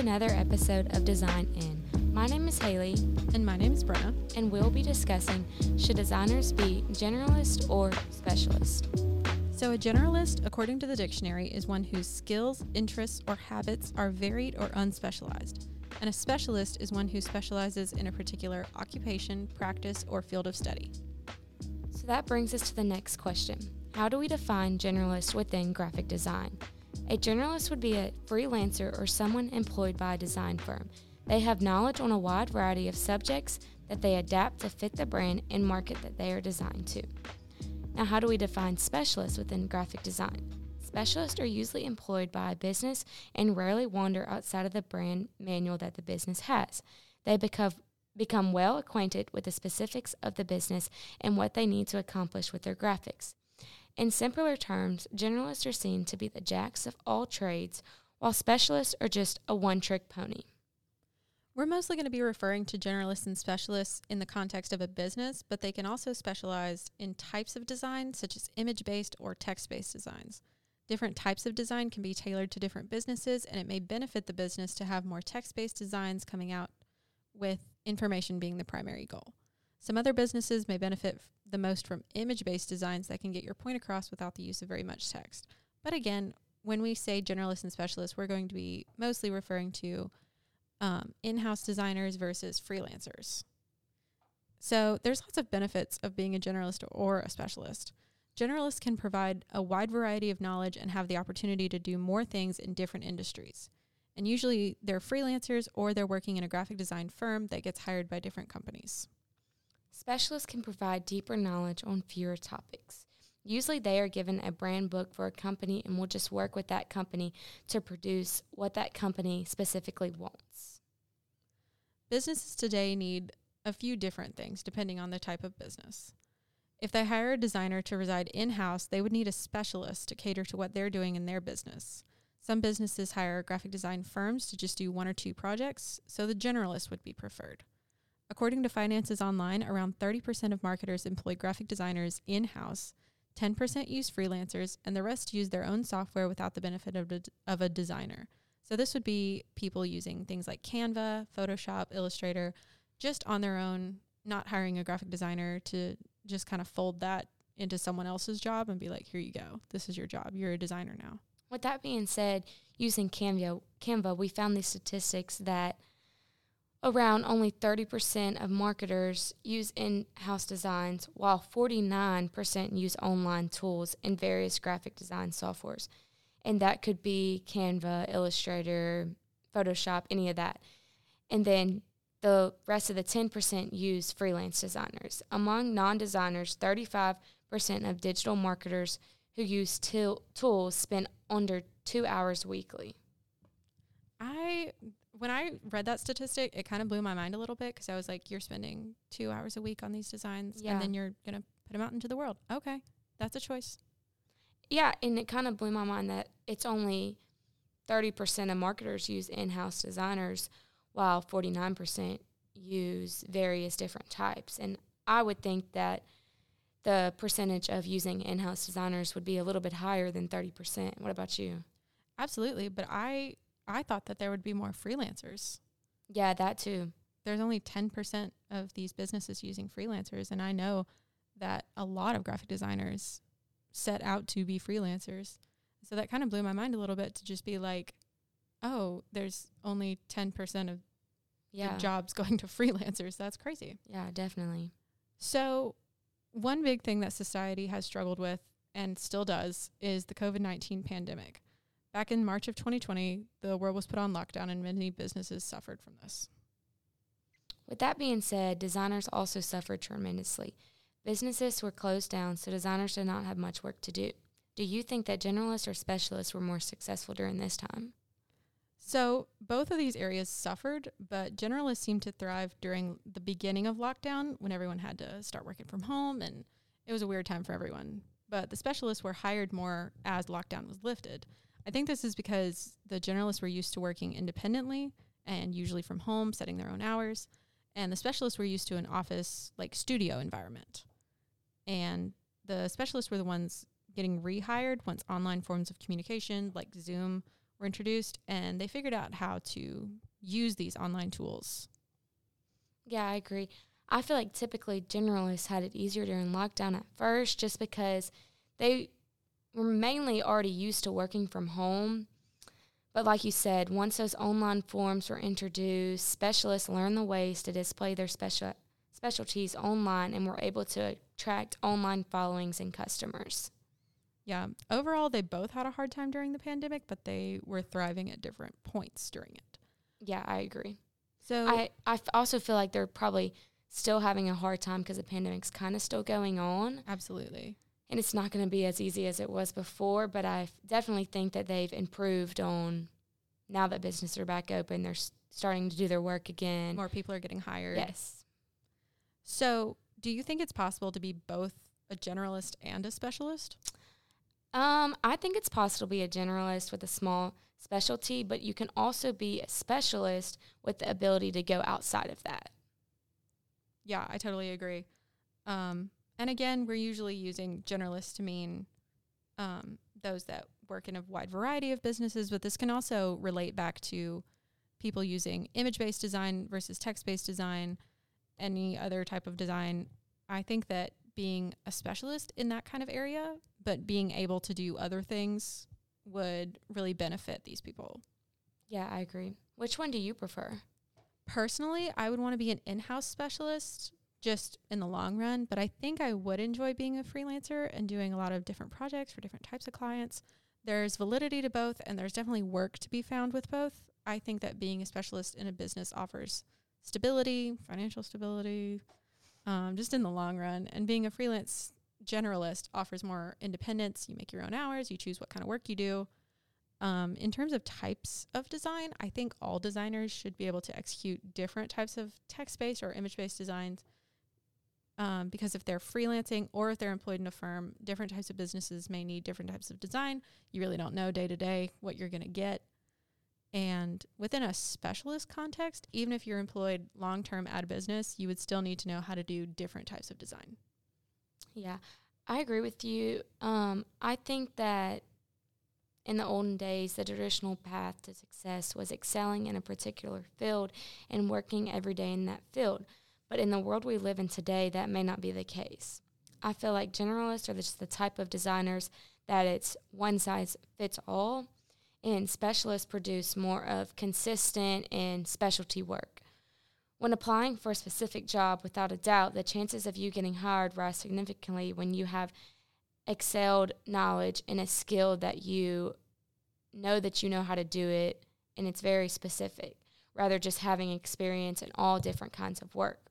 another episode of Design In. My name is Hayley, And my name is Brenna. and we'll be discussing should designers be generalist or specialist? So, a generalist, according to the dictionary, is one whose skills, interests, or habits are varied or unspecialized. And a specialist is one who specializes in a particular occupation, practice, or field of study. So that brings us to the next question How do we define generalist within graphic design? A generalist would be a freelancer or someone employed by a design firm. They have knowledge on a wide variety of subjects that they adapt to fit the brand and market that they are designed to. Now, how do we define specialists within graphic design? Specialists are usually employed by a business and rarely wander outside of the brand manual that the business has. They become become well acquainted with the specifics of the business and what they need to accomplish with their graphics. In simpler terms, generalists are seen to be the jacks of all trades, while specialists are just a one trick pony. We're mostly going to be referring to generalists and specialists in the context of a business, but they can also specialize in types of design, such as image based or text based designs. Different types of design can be tailored to different businesses, and it may benefit the business to have more text based designs coming out with information being the primary goal. Some other businesses may benefit the most from image based designs that can get your point across without the use of very much text. But again, when we say generalists and specialists, we're going to be mostly referring to um, in-house designers versus freelancers. So there's lots of benefits of being a generalist or a specialist. Generalists can provide a wide variety of knowledge and have the opportunity to do more things in different industries. And usually they're freelancers or they're working in a graphic design firm that gets hired by different companies. Specialists can provide deeper knowledge on fewer topics. Usually, they are given a brand book for a company and will just work with that company to produce what that company specifically wants. Businesses today need a few different things depending on the type of business. If they hire a designer to reside in house, they would need a specialist to cater to what they're doing in their business. Some businesses hire graphic design firms to just do one or two projects, so the generalist would be preferred. According to Finances Online, around 30% of marketers employ graphic designers in house, 10% use freelancers, and the rest use their own software without the benefit of a, of a designer. So this would be people using things like Canva, Photoshop, Illustrator, just on their own, not hiring a graphic designer to just kind of fold that into someone else's job and be like, here you go. This is your job. You're a designer now. With that being said, using Canva, Canva, we found these statistics that around only 30% of marketers use in-house designs, while 49% use online tools and various graphic design softwares. And that could be Canva, Illustrator, Photoshop, any of that. And then the rest of the 10% use freelance designers. Among non-designers, 35% of digital marketers who use til- tools spend under 2 hours weekly. I when I read that statistic, it kind of blew my mind a little bit because I was like, you're spending two hours a week on these designs, Yeah. and then you're gonna put them out into the world. Okay, that's a choice. Yeah, and it kind of blew my mind that it's only 30% of marketers use in house designers, while 49% use various different types. And I would think that the percentage of using in house designers would be a little bit higher than 30%. What about you? Absolutely, but I I thought that there would be more freelancers. Yeah, that too. There's only 10% of these businesses using freelancers, and I know that a lot of graphic designers set out to be freelancers. So that kind of blew my mind a little bit to just be like, oh, there's only 10% of Yeah. jobs going to freelancers. That's crazy. Yeah, definitely. So, one big thing that society has struggled with and still does is the COVID 19 pandemic. Back in March of 2020, the world was put on lockdown and many businesses suffered from this. With that being said, designers also suffered tremendously. Businesses were closed down, so designers did not have much work to do. Do you think that generalists or specialists were more successful during this time? So, both of these areas suffered, but generalists seemed to thrive during the beginning of lockdown when everyone had to start working from home and it was a weird time for everyone. But the specialists were hired more as lockdown was lifted. I think this is because the generalists were used to working independently and usually from home, setting their own hours, and the specialists were used to an office like studio environment. And the specialists were the ones getting rehired once online forms of communication like Zoom were introduced and they figured out how to use these online tools. Yeah, I agree. I feel like typically generalists had it easier during lockdown at first just because they were mainly already used to working from home. But like you said, once those online forms were introduced, specialists learned the ways to display their special specialties online and were able to attract online followings and customers. Yeah. Overall, they both had a hard time during the pandemic, but they were thriving at different points during it. Yeah, I agree. So I, I f- also feel like they're probably still having a hard time because the pandemic's kind of still going on. absolutely. And it's not going to be as easy as it was before, but I definitely think that they've improved on now that businesses are back open. They're s- starting to do their work again. More people are getting hired. Yes. So, do you think it's possible to be both a generalist and a specialist? Um, I think it's possible to be a generalist with a small specialty, but you can also be a specialist with the ability to go outside of that. Yeah, I totally agree. Um, and again, we're usually using generalists to mean um, those that work in a wide variety of businesses, but this can also relate back to people using image based design versus text based design, any other type of design. I think that being a specialist in that kind of area, but being able to do other things would really benefit these people. Yeah, I agree. Which one do you prefer? Personally, I would want to be an in house specialist just in the long run, but I think I would enjoy being a freelancer and doing a lot of different projects for different types of clients. There's validity to both, and there's definitely work to be found with both. I think that being a specialist in a business offers stability, financial stability, um, just in the long run. And being a freelance generalist offers more independence. You make your own hours, you choose what kind of work you do. Um, in terms of types of design, I think all designers should be able to execute different types of text based or image based designs. Um, because if they're freelancing or if they're employed in a firm, different types of businesses may need different types of design. You really don't know day to day what you're going to get. And within a specialist context, even if you're employed long term at a business, you would still need to know how to do different types of design. Yeah, I agree with you. Um, I think that in the olden days, the traditional path to success was excelling in a particular field and working every day in that field. But in the world we live in today, that may not be the case. I feel like generalists are just the type of designers that it's one size fits all, and specialists produce more of consistent and specialty work. When applying for a specific job, without a doubt, the chances of you getting hired rise significantly when you have excelled knowledge in a skill that you know that you know how to do it and it's very specific, rather just having experience in all different kinds of work.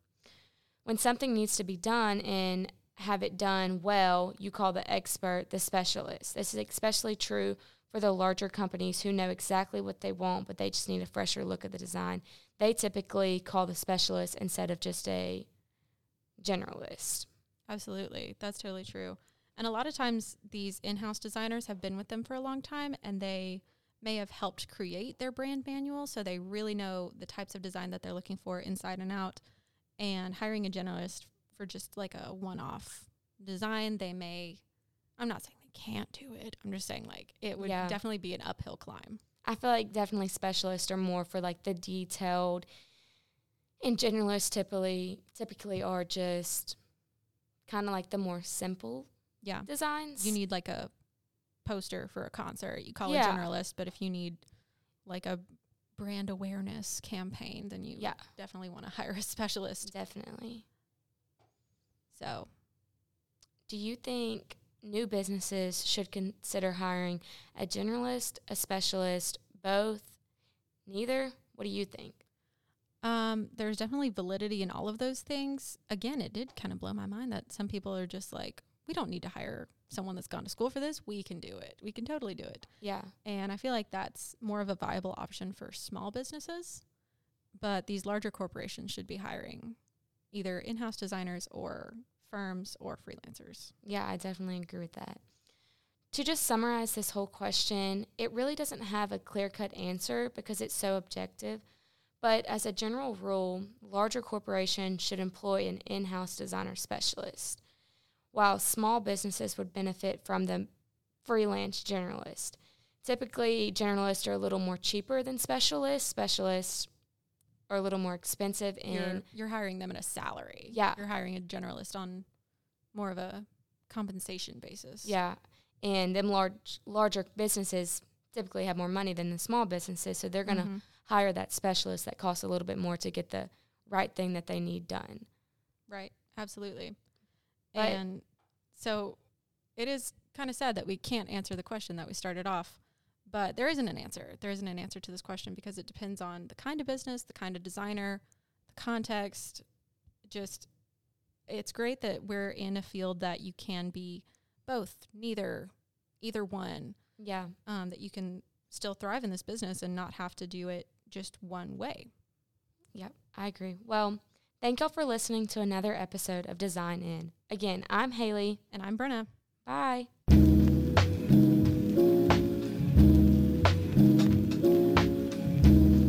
When something needs to be done and have it done well, you call the expert the specialist. This is especially true for the larger companies who know exactly what they want, but they just need a fresher look at the design. They typically call the specialist instead of just a generalist. Absolutely. That's totally true. And a lot of times these in-house designers have been with them for a long time and they may have helped create their brand manual so they really know the types of design that they're looking for inside and out. And hiring a generalist for just like a one-off design, they may I'm not saying they can't do it. I'm just saying like it would Yeah. definitely be an uphill climb. I feel like definitely specialists are more for like the detailed, and generalists typically typically are just kind of like the more simple Yeah. designs. You need like a poster for a concert. You call Yeah. a generalist, but if you need like a brand awareness campaign, then you yeah, definitely want to hire a specialist. definitely. So, Do you think new businesses should consider hiring a generalist, a specialist, both, neither? What do you think? um, there's definitely validity in all of those things. Again, it did kind of blow my mind that some people are just like, we don't need to hire someone that's gone to school for this. We can do it. We can totally do it. Yeah, And I feel like that's more of a viable option for small businesses. But these larger corporations should be hiring either in house designers or firms or freelancers. Yeah, I definitely agree with that. To just summarize this whole question, it really doesn't have a clear cut answer because it's so objective. But as a general rule, larger corporations should employ an in house designer specialist, while small businesses would benefit from the freelance generalist. typically generalists are a little more cheaper than specialists. Specialists are a little more expensive and you're, you're hiring them at a salary. Yeah. You're hiring a generalist on more of a compensation basis. yeah, and them large larger businesses typically have more money than the small businesses, so they're going to Mhm. hire that specialist that costs a little bit more to get the right thing that they need done. Right. Absolutely. But- and so it is kind of sad that we can't answer the question that we started off. But there isn't an answer. There isn't an answer to this question because it depends on the kind of business, the kind of designer, the context. Just, it's great that we're in a field that you can be both, neither, either one, Yeah. um, that you can still thrive in this business and not have to do it just one way. Yep, I agree. Well, thank y'all for listening to another episode of Design In. Again, I'm Hayley. And I'm Brenna. Bye.